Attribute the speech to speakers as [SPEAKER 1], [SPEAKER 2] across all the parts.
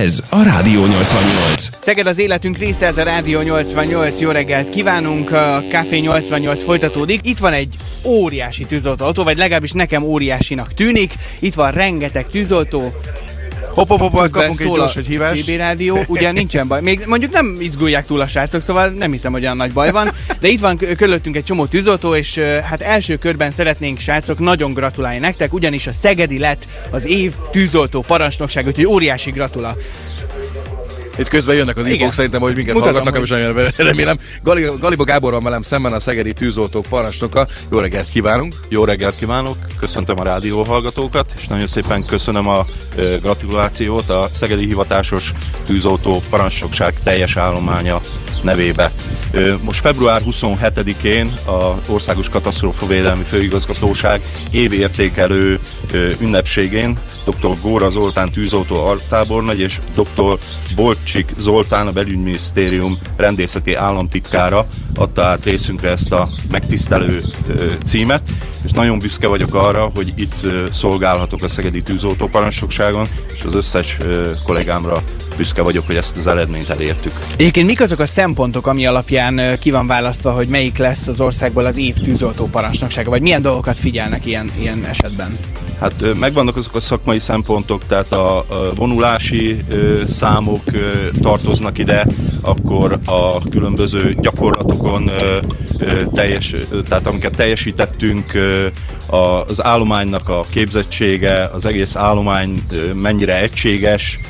[SPEAKER 1] Ez a Rádió 88.
[SPEAKER 2] Szeged az életünk része, ez a Rádió 88. Jó reggelt kívánunk, a Café 88 folytatódik. Itt van egy óriási tűzoltó, vagy legalábbis nekem óriásinak tűnik. Itt van rengeteg tűzoltó,
[SPEAKER 3] Hopp, hopp, hopp,
[SPEAKER 2] Közben
[SPEAKER 3] kapunk egy gyors
[SPEAKER 2] a
[SPEAKER 3] egy hívást.
[SPEAKER 2] CB rádió, ugye nincsen baj. Még mondjuk nem izgulják túl a srácok, szóval nem hiszem, hogy olyan nagy baj van. De itt van körülöttünk egy csomó tűzoltó, és hát első körben szeretnénk srácok nagyon gratulálni nektek, ugyanis a Szegedi lett az év tűzoltó parancsnokság, úgyhogy óriási gratula.
[SPEAKER 3] Itt közben jönnek az infók szerintem, hogy minket
[SPEAKER 2] Mutatom,
[SPEAKER 3] hallgatnak, és nagyon remélem. Gali, Galiba Gábor van velem szemben, a Szegedi tűzoltók parancsnoka. Jó reggelt kívánunk!
[SPEAKER 4] Jó reggelt kívánok, köszöntöm a rádió hallgatókat, és nagyon szépen köszönöm a gratulációt a Szegedi Hivatásos Tűzoltó Parancsnokság teljes állománya nevébe. Most február 27-én a Országos Katasztrófavédelmi Főigazgatóság évértékelő ünnepségén dr. Góra Zoltán tűzoltó altábornagy és dr. Bolcsik Zoltán, a belügyminisztérium rendészeti államtitkára adta át részünkre ezt a megtisztelő címet, és nagyon büszke vagyok arra, hogy itt szolgálhatok a Szegedi Tűzoltó Parancsnokságon, és az összes kollégámra büszke vagyok, hogy ezt az eredményt elértük.
[SPEAKER 2] Egyébként mik azok a szempontok, ami alapján ki van választva, hogy melyik lesz az országból az év tűzoltó parancsnoksága, vagy milyen dolgokat figyelnek ilyen, ilyen esetben?
[SPEAKER 4] Hát megvannak azok a szakmai szempontok, tehát a, vonulási számok tartoznak ide, akkor a különböző gyakorlatokon teljes, tehát amiket teljesítettünk, az állománynak a képzettsége, az egész állomány mennyire egységes,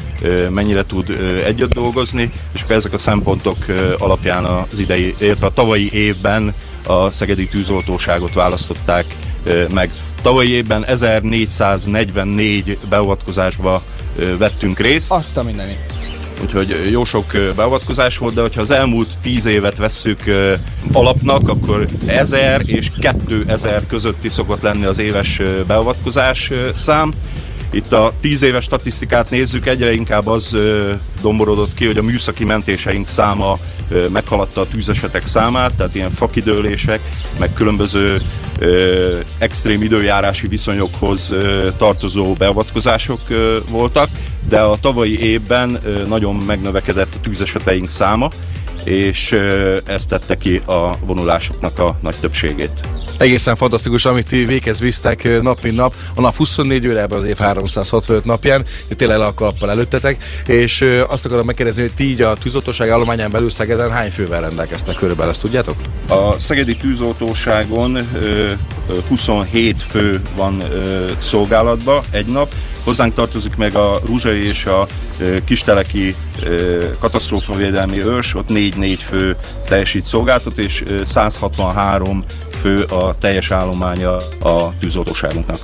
[SPEAKER 4] mennyire tud együtt dolgozni, és akkor ezek a szempontok alapján az idei, illetve a tavalyi évben a Szegedi Tűzoltóságot választották meg. Tavalyi évben 1444 beavatkozásba vettünk részt,
[SPEAKER 2] Azt a mindenit.
[SPEAKER 4] Úgyhogy jó sok beavatkozás volt, de hogyha az elmúlt 10 évet vesszük alapnak, akkor 1000 és 2000 közötti szokott lenni az éves beavatkozás szám. Itt a 10 éves statisztikát nézzük, egyre inkább az domborodott ki, hogy a műszaki mentéseink száma meghaladta a tűzesetek számát, tehát ilyen fakidőlések, meg különböző ö, extrém időjárási viszonyokhoz ö, tartozó beavatkozások ö, voltak, de a tavalyi évben ö, nagyon megnövekedett a tűzeseteink száma, és ez tette ki a vonulásoknak a nagy többségét.
[SPEAKER 3] Egészen fantasztikus, amit ti véghez visztek nap mint nap. A nap 24 óra ebben az év 365 napján, tényleg le a kalappal előttetek, és azt akarom megkérdezni, hogy ti így a tűzoltóság állományán belül Szegeden hány fővel rendelkeztek körülbelül, ezt tudjátok?
[SPEAKER 4] A Szegedi tűzoltóságon ö, ö, 27 fő van szolgálatban egy nap. Hozzánk tartozik meg a Rúzsai és a Kisteleki katasztrófavédelmi őrs, ott 4-4 fő teljesít szolgáltat, és ö, 163 fő a teljes állománya a tűzoltóságunknak.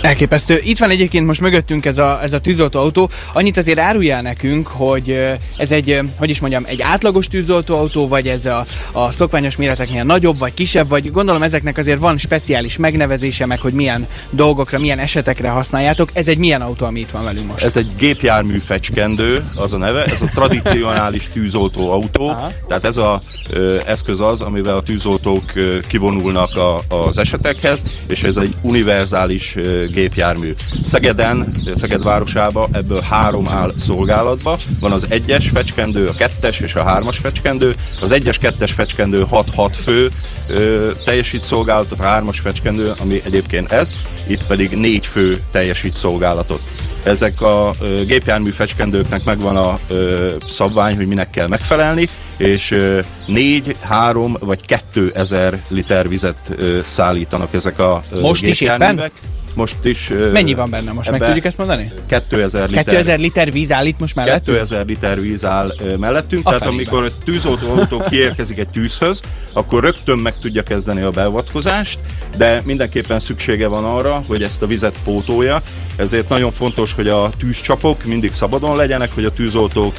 [SPEAKER 2] Elképesztő. Itt van egyébként most mögöttünk ez a, ez a tűzoltóautó. Annyit azért áruljál nekünk, hogy ez egy, hogy is mondjam, egy átlagos tűzoltóautó, vagy ez a, a szokványos méreteknél nagyobb, vagy kisebb, vagy gondolom ezeknek azért van speciális megnevezése, meg hogy milyen dolgokra, milyen esetekre használjátok. Ez egy milyen autó, ami itt van velünk most?
[SPEAKER 4] Ez egy gépjármű fecskendő, az a neve, ez a tradicionális tűzoltó autó,
[SPEAKER 2] Aha.
[SPEAKER 4] tehát ez a ö, eszköz az, amivel a tűzoltók ö, kivonulnak a, az esetekhez, és ez egy univerzális ö, gépjármű. Szegeden, Szeged városába ebből három áll szolgálatba, van az egyes fecskendő, a kettes és a hármas fecskendő, az egyes kettes fecskendő 6-6 fő ö, teljesít szolgálatot, a hármas fecskendő, ami egyébként ez, itt pedig négy fő teljesít szolgálatot. Ezek a ö, gépjármű fecskendőknek megvan a ö, szabvány, hogy minek kell megfelelni, és ö, 4, 3 vagy 2000 liter vizet ö, szállítanak ezek a ö,
[SPEAKER 2] Most is
[SPEAKER 4] gépjárművek. Most is.
[SPEAKER 2] Mennyi van benne most? Meg tudjuk ezt mondani?
[SPEAKER 4] 2000 liter.
[SPEAKER 2] 2000 liter víz áll itt most mellett?
[SPEAKER 4] 2000 liter víz áll mellettünk,
[SPEAKER 2] A
[SPEAKER 4] tehát
[SPEAKER 2] felébe.
[SPEAKER 4] amikor a tűzoltóautó kiérkezik egy tűzhöz, akkor rögtön meg tudja kezdeni a beavatkozást, de mindenképpen szüksége van arra, hogy ezt a vizet pótolja, ezért nagyon fontos, hogy a tűzcsapok mindig szabadon legyenek, hogy a tűzoltók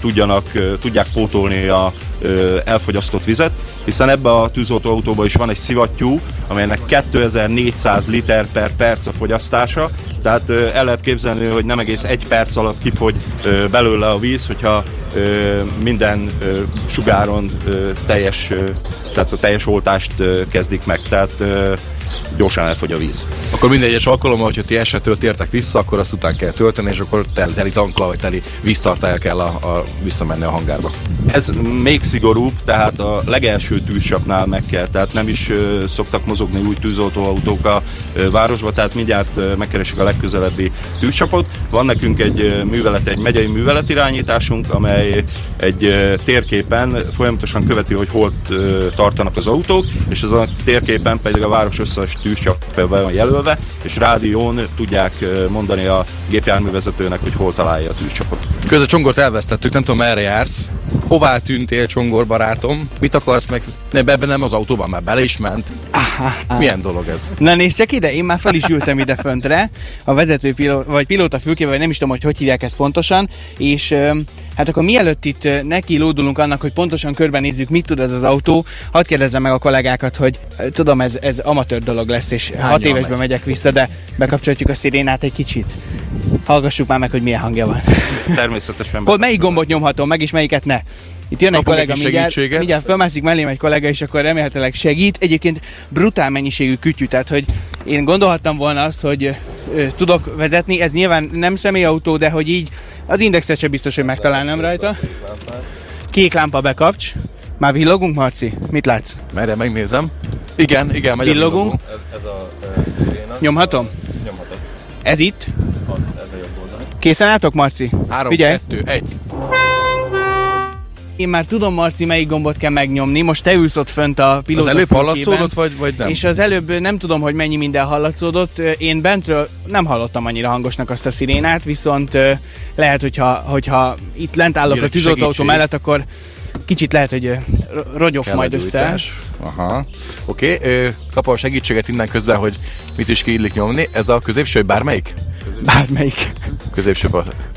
[SPEAKER 4] tudjanak, tudják pótolni a elfogyasztott vizet, hiszen ebbe a tűzoltóautóban is van egy szivattyú, amelynek 2400 liter per perc a fogyasztása, tehát el lehet képzelni, hogy nem egész egy perc alatt kifogy belőle a víz, hogyha minden sugáron teljes, tehát a teljes oltást kezdik meg. Tehát gyorsan elfogy a víz.
[SPEAKER 3] Akkor minden egyes alkalommal, hogyha ti esetől tértek vissza, akkor azt után kell tölteni, és akkor teli, teli tankkal, vagy teli víztartája kell a, a, visszamenni a hangárba.
[SPEAKER 4] Ez még szigorúbb, tehát a legelső tűzcsapnál meg kell, tehát nem is ö, szoktak mozogni új tűzoltóautók a ö, városba, tehát mindjárt ö, megkeresik a legközelebbi tűzcsapot. Van nekünk egy ö, művelet, egy megyei műveletirányításunk, amely egy ö, térképen folyamatosan követi, hogy hol ö, tartanak az autók, és ez a térképen pedig a város összes tűzcsapja van jelölve, és rádión tudják mondani a gépjárművezetőnek, hogy hol találja a tűzcsapot.
[SPEAKER 3] Közben Csongort elvesztettük, nem tudom merre jársz. Hová tűntél, Csongor barátom? Mit akarsz meg? Ne, ebben nem az autóban, már bele is ment. Milyen dolog ez?
[SPEAKER 2] Na nézd csak ide, én már fel is ültem ide föntre, a vezető vagy pilóta fülkével, vagy nem is tudom, hogy hogy hívják ezt pontosan, és hát akkor mielőtt itt neki lódulunk annak, hogy pontosan körbenézzük, mit tud ez az autó, hadd kérdezzem meg a kollégákat, hogy tudom, ez, ez amatőr dolog lesz, és
[SPEAKER 3] Hányan
[SPEAKER 2] hat évesben
[SPEAKER 3] megy?
[SPEAKER 2] megyek vissza, de bekapcsoljuk a szirénát egy kicsit. Hallgassuk már meg, hogy milyen hangja van.
[SPEAKER 4] Természetesen.
[SPEAKER 2] Hol melyik gombot nyomhatom meg, és melyiket ne? Itt jön egy
[SPEAKER 3] Kapunk egy
[SPEAKER 2] kollega
[SPEAKER 3] kis
[SPEAKER 2] mindjárt, mindjárt fölmászik mellém egy kollega, és akkor remélhetőleg segít. Egyébként brutál mennyiségű kütyű, tehát hogy én gondolhattam volna azt, hogy ö, tudok vezetni, ez nyilván nem személyautó, de hogy így az indexet sem biztos, hogy megtalálnám rajta. Kék lámpa bekapcs. Már villogunk, Marci? Mit látsz?
[SPEAKER 3] Merre megnézem? Igen, igen, megy a
[SPEAKER 2] Villogunk.
[SPEAKER 3] villogó.
[SPEAKER 2] Nyomhatom? Ez itt? Készen álltok, Marci?
[SPEAKER 3] Három,
[SPEAKER 2] Figyelj.
[SPEAKER 3] kettő, egy.
[SPEAKER 2] Én már tudom, Marci, melyik gombot kell megnyomni. Most te ülsz ott fönt a
[SPEAKER 3] Az
[SPEAKER 2] pilóta
[SPEAKER 3] előbb
[SPEAKER 2] fülkében.
[SPEAKER 3] hallatszódott, vagy, vagy nem?
[SPEAKER 2] És az előbb nem tudom, hogy mennyi minden hallatszódott. Én bentről nem hallottam annyira hangosnak azt a szirénát, viszont lehet, hogyha, hogyha itt lent állok
[SPEAKER 3] Jön
[SPEAKER 2] a tűzoltóautó mellett, akkor kicsit lehet, hogy rogyok
[SPEAKER 3] Kell
[SPEAKER 2] majd össze.
[SPEAKER 3] Aha. Oké, okay. kapom a segítséget innen közben, hogy mit is kiillik nyomni. Ez a középső, bármelyik?
[SPEAKER 2] Bármelyik.
[SPEAKER 3] Középső.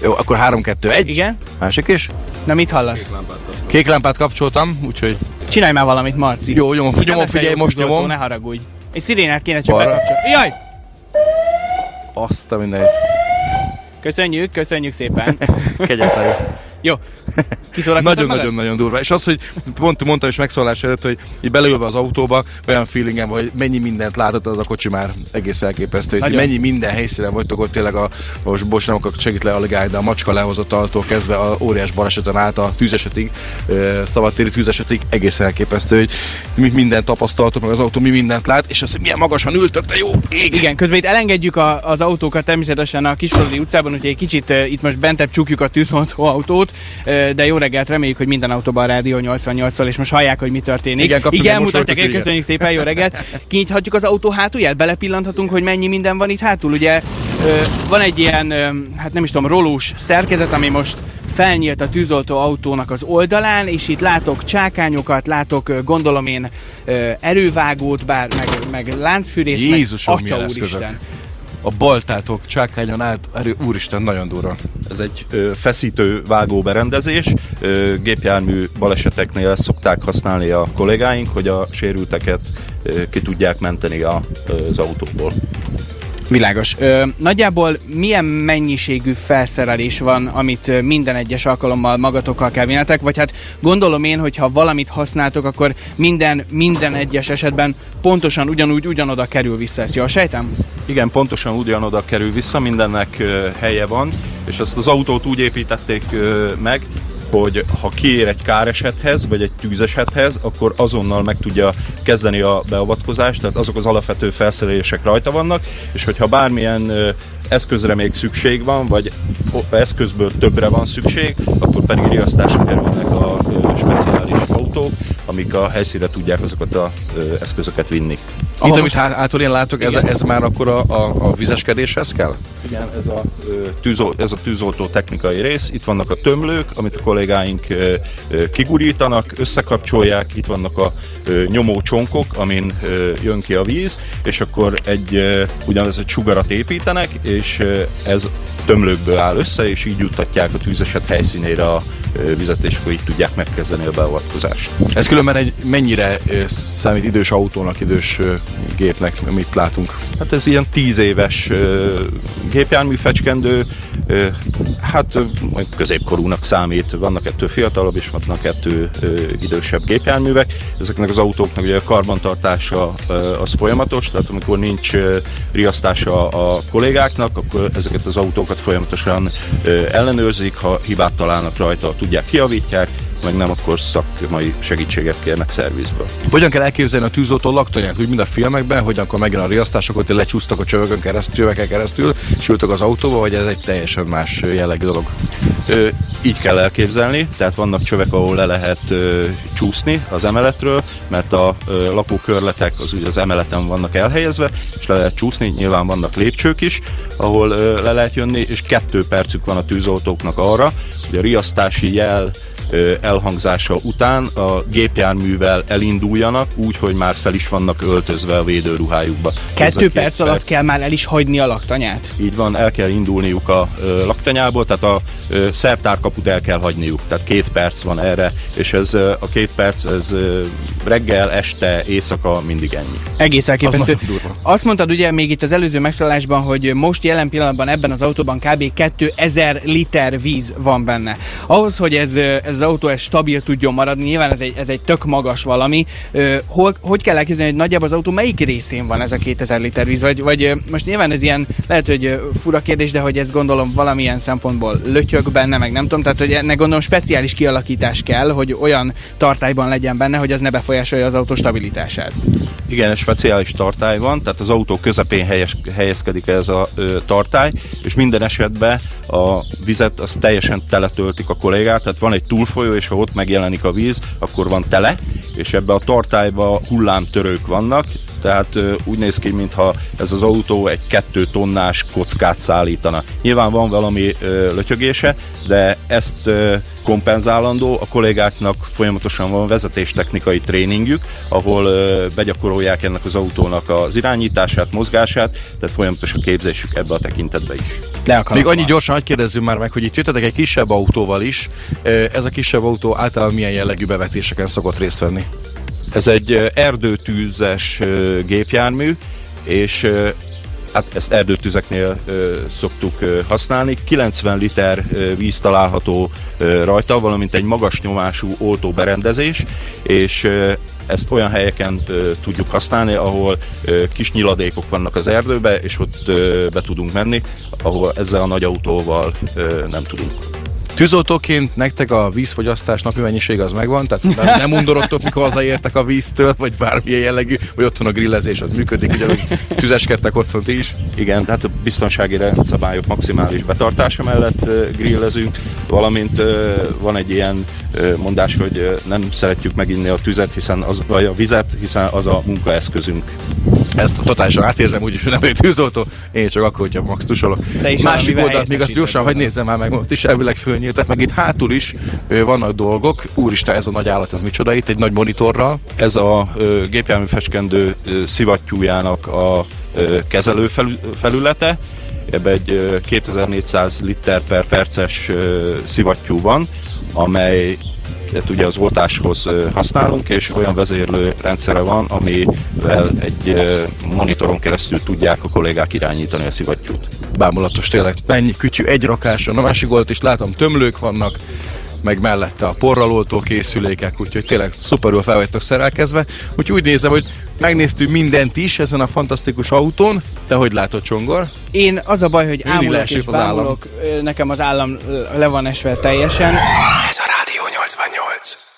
[SPEAKER 3] Jó, akkor 3, 2, 1.
[SPEAKER 2] Igen?
[SPEAKER 3] Másik is.
[SPEAKER 2] Na mit hallasz?
[SPEAKER 3] Kék lámpát kapcsoltam, úgyhogy
[SPEAKER 2] Csinálj már valamit, Marci.
[SPEAKER 3] Jó, nyomom,
[SPEAKER 2] Nem
[SPEAKER 3] nyomom,
[SPEAKER 2] leszel
[SPEAKER 3] figyelj,
[SPEAKER 2] jó
[SPEAKER 3] most
[SPEAKER 2] tűzoltó,
[SPEAKER 3] nyomom.
[SPEAKER 2] Ne haragudj. Egy szirénát kéne csak
[SPEAKER 3] Balra.
[SPEAKER 2] bekapcsolni. Jaj!
[SPEAKER 3] azt a mindenit.
[SPEAKER 2] Köszönjük, köszönjük szépen.
[SPEAKER 3] Kegyetlen.
[SPEAKER 2] Jó.
[SPEAKER 3] Nagyon-nagyon-nagyon durva. És az, hogy pont mondtam is megszólás előtt, hogy így beleülve az autóba, olyan feelingem, hogy mennyi mindent látott az a kocsi már egész elképesztő. Hogy mennyi minden helyszínen vagytok ott tényleg a, most bocs, nem akarok segít le a de a macska lehozataltól kezdve a óriás baleseten át a tűzesetig, szabadtéri tűzesetig egész elképesztő, hogy mi mindent tapasztaltok, meg az autó mi mindent lát, és az, hogy milyen magasan ültök, de jó ég.
[SPEAKER 2] Igen, közben itt elengedjük a, az autókat természetesen a Kisfaludi utcában, úgyhogy egy kicsit itt most bentebb csukjuk a tűzoltó autót, de jó reggelt, reméljük, hogy minden autóban a Rádió 88-szal, és most hallják, hogy mi történik.
[SPEAKER 3] Igen,
[SPEAKER 2] Igen mutatják,
[SPEAKER 3] igen.
[SPEAKER 2] köszönjük szépen, jó reggelt. Kinyithatjuk az autó hátulját, belepillanthatunk, hogy mennyi minden van itt hátul. Ugye van egy ilyen, hát nem is tudom, rolós szerkezet, ami most felnyílt a tűzoltó autónak az oldalán, és itt látok csákányokat, látok, gondolom én, erővágót, bár meg, meg láncfűrészt,
[SPEAKER 3] Jézusom,
[SPEAKER 2] meg atya úristen.
[SPEAKER 3] A baltátok csákányon át, erő, úristen, nagyon durva.
[SPEAKER 4] Ez egy ö, feszítő vágó berendezés. Ö, gépjármű baleseteknél ezt szokták használni a kollégáink, hogy a sérülteket ö, ki tudják menteni a, az autóból.
[SPEAKER 2] Világos. Ö, nagyjából milyen mennyiségű felszerelés van, amit minden egyes alkalommal magatokkal kell vinnetek, vagy hát gondolom én, hogy ha valamit használtok, akkor minden, minden egyes esetben pontosan ugyanúgy, ugyanoda kerül vissza. Ezt jól sejtem?
[SPEAKER 4] Igen, pontosan ugyanoda kerül vissza, mindennek helye van, és ezt az autót úgy építették meg, hogy ha kiér egy káresethez, vagy egy tűzesethez, akkor azonnal meg tudja kezdeni a beavatkozást, tehát azok az alapvető felszerelések rajta vannak, és hogyha bármilyen eszközre még szükség van, vagy eszközből többre van szükség, akkor pedig riasztásra kerülnek a speciális autók, amik a helyszínre tudják azokat az eszközöket vinni.
[SPEAKER 3] Itt, amit há- hátul én látok, ez,
[SPEAKER 2] Igen.
[SPEAKER 3] ez már akkor a, a, a vizeskedéshez kell?
[SPEAKER 4] Igen, ez a, ö, tűzol, ez a tűzoltó technikai rész. Itt vannak a tömlők, amit a kollégáink ö, ö, kigurítanak, összekapcsolják. Itt vannak a ö, nyomócsonkok, amin ö, jön ki a víz, és akkor egy ö, ugyanez egy sugarat építenek, és ö, ez tömlőkből áll össze, és így juttatják a tűzeset helyszínére a ö, vizet, és akkor így tudják megkezdeni a beavatkozást.
[SPEAKER 3] Ez különben egy mennyire számít idős autónak, idős gépnek, mit látunk?
[SPEAKER 4] Hát ez ilyen tíz éves gépjármű fecskendő, hát középkorúnak számít, vannak ettől fiatalabb és vannak ettől idősebb gépjárművek. Ezeknek az autóknak ugye a karbantartása az folyamatos, tehát amikor nincs riasztása a kollégáknak, akkor ezeket az autókat folyamatosan ellenőrzik, ha hibát találnak rajta, tudják, kiavítják, meg nem, akkor szakmai segítséget kérnek szervizből.
[SPEAKER 3] Hogyan kell elképzelni a tűzoltó laktanyát, úgy, mint a filmekben, hogy akkor megjön a riasztás, akkor lecsúsztak a csövökön keresztül, csöveken keresztül, és ültök az autóba, vagy ez egy teljesen más jellegű dolog?
[SPEAKER 4] Ö, így kell elképzelni, tehát vannak csövek, ahol le lehet ö, csúszni az emeletről, mert a ö, lakókörletek az ugye az emeleten vannak elhelyezve, és le lehet csúszni, nyilván vannak lépcsők is, ahol ö, le lehet jönni, és kettő percük van a tűzoltóknak arra, hogy a riasztási jel elhangzása után a gépjárművel elinduljanak, úgy, hogy már fel is vannak öltözve a védőruhájukba.
[SPEAKER 2] Kettő
[SPEAKER 4] két
[SPEAKER 2] perc alatt kell már el is hagyni a laktanyát.
[SPEAKER 4] így van, el kell indulniuk a laktanyából, tehát a szertárkaput el kell hagyniuk, tehát két perc van erre, és ez a két perc, ez reggel, este, éjszaka mindig ennyi.
[SPEAKER 2] Egész elképesztő. Azt mondtad ugye még itt az előző megszállásban, hogy most jelen pillanatban ebben az autóban kb. 2000 liter víz van benne. Ahhoz, hogy ez, ez az autó ez stabil tudjon maradni, nyilván ez egy, ez egy tök magas valami. Ö, Hol, hogy kell elképzelni, hogy nagyjából az autó melyik részén van ez a 2000 liter víz? Vagy, vagy most nyilván ez ilyen, lehet, hogy fura kérdés, de hogy ez gondolom valamilyen szempontból lötyög benne, meg nem tudom, tehát hogy ennek gondolom speciális kialakítás kell, hogy olyan tartályban legyen benne, hogy az ne befolyásolja az autó stabilitását.
[SPEAKER 4] Igen, egy speciális tartály van, tehát az autó közepén helyes, helyezkedik ez a ö, tartály, és minden esetben a vizet az teljesen teletöltik a kollégák, tehát van egy túlfolyó, és ha ott megjelenik a víz, akkor van tele, és ebbe a tartályba hullámtörők vannak, tehát úgy néz ki, mintha ez az autó egy kettő tonnás kockát szállítana. Nyilván van valami lötyögése, de ezt kompenzálandó, a kollégáknak folyamatosan van vezetéstechnikai tréningjük, ahol begyakorolják ennek az autónak az irányítását, mozgását, tehát folyamatos a képzésük ebbe a tekintetbe is.
[SPEAKER 2] Le
[SPEAKER 3] Még annyi gyorsan, hogy kérdezzünk már meg, hogy itt jöttetek egy kisebb autóval is. Ez a kisebb autó általában milyen jellegű bevetéseken szokott részt venni?
[SPEAKER 4] Ez egy erdőtűzes gépjármű, és hát ezt erdőtüzeknél szoktuk használni. 90 liter víz található rajta, valamint egy magas nyomású oltóberendezés, és ezt olyan helyeken tudjuk használni, ahol kis nyiladékok vannak az erdőbe, és ott be tudunk menni, ahol ezzel a nagy autóval nem tudunk.
[SPEAKER 3] Tűzoltóként nektek a vízfogyasztás napi mennyiség az megvan, tehát nem, nem undorodtok, mikor hazaértek a víztől, vagy bármilyen jellegű, vagy otthon a grillezés az működik, ugyanúgy tüzeskedtek otthon ti is.
[SPEAKER 4] Igen, tehát a biztonsági rendszabályok maximális betartása mellett grillezünk, valamint van egy ilyen mondás, hogy nem szeretjük meginni a tüzet, hiszen az, vagy a vizet, hiszen az a munkaeszközünk.
[SPEAKER 3] Ezt totálisan átérzem úgyis, hogy nem egy tűzoltó, én csak akkor, hogyha max tusolok. Másik oldalt még azt gyorsan, hogy nézzem már meg, ott is elvileg fölnyíltak, meg itt hátul is vannak dolgok. Úristen, ez a nagy állat, ez micsoda itt, egy nagy monitorral.
[SPEAKER 4] Ez a gépjármű feskendő szivattyújának a kezelő felü- felülete. Ebbe egy ö, 2400 liter per perces szivattyú van, amely hát ugye az oltáshoz használunk, és olyan vezérlő rendszere van, amivel egy monitoron keresztül tudják a kollégák irányítani a szivattyút.
[SPEAKER 3] Bámulatos tényleg, mennyi kütyű egy rakáson, a másik oldalt is látom tömlők vannak, meg mellette a porraloltó készülékek, úgyhogy tényleg szuperül fel vagytok szerelkezve. Úgyhogy úgy nézem, hogy megnéztük mindent is ezen a fantasztikus autón. Te hogy látod, Csongor?
[SPEAKER 2] Én az a baj, hogy
[SPEAKER 3] Mindig
[SPEAKER 2] ámulok és
[SPEAKER 3] az állam.
[SPEAKER 2] bámulok, nekem az állam le van esve teljesen.
[SPEAKER 1] Ez a Rádió 88.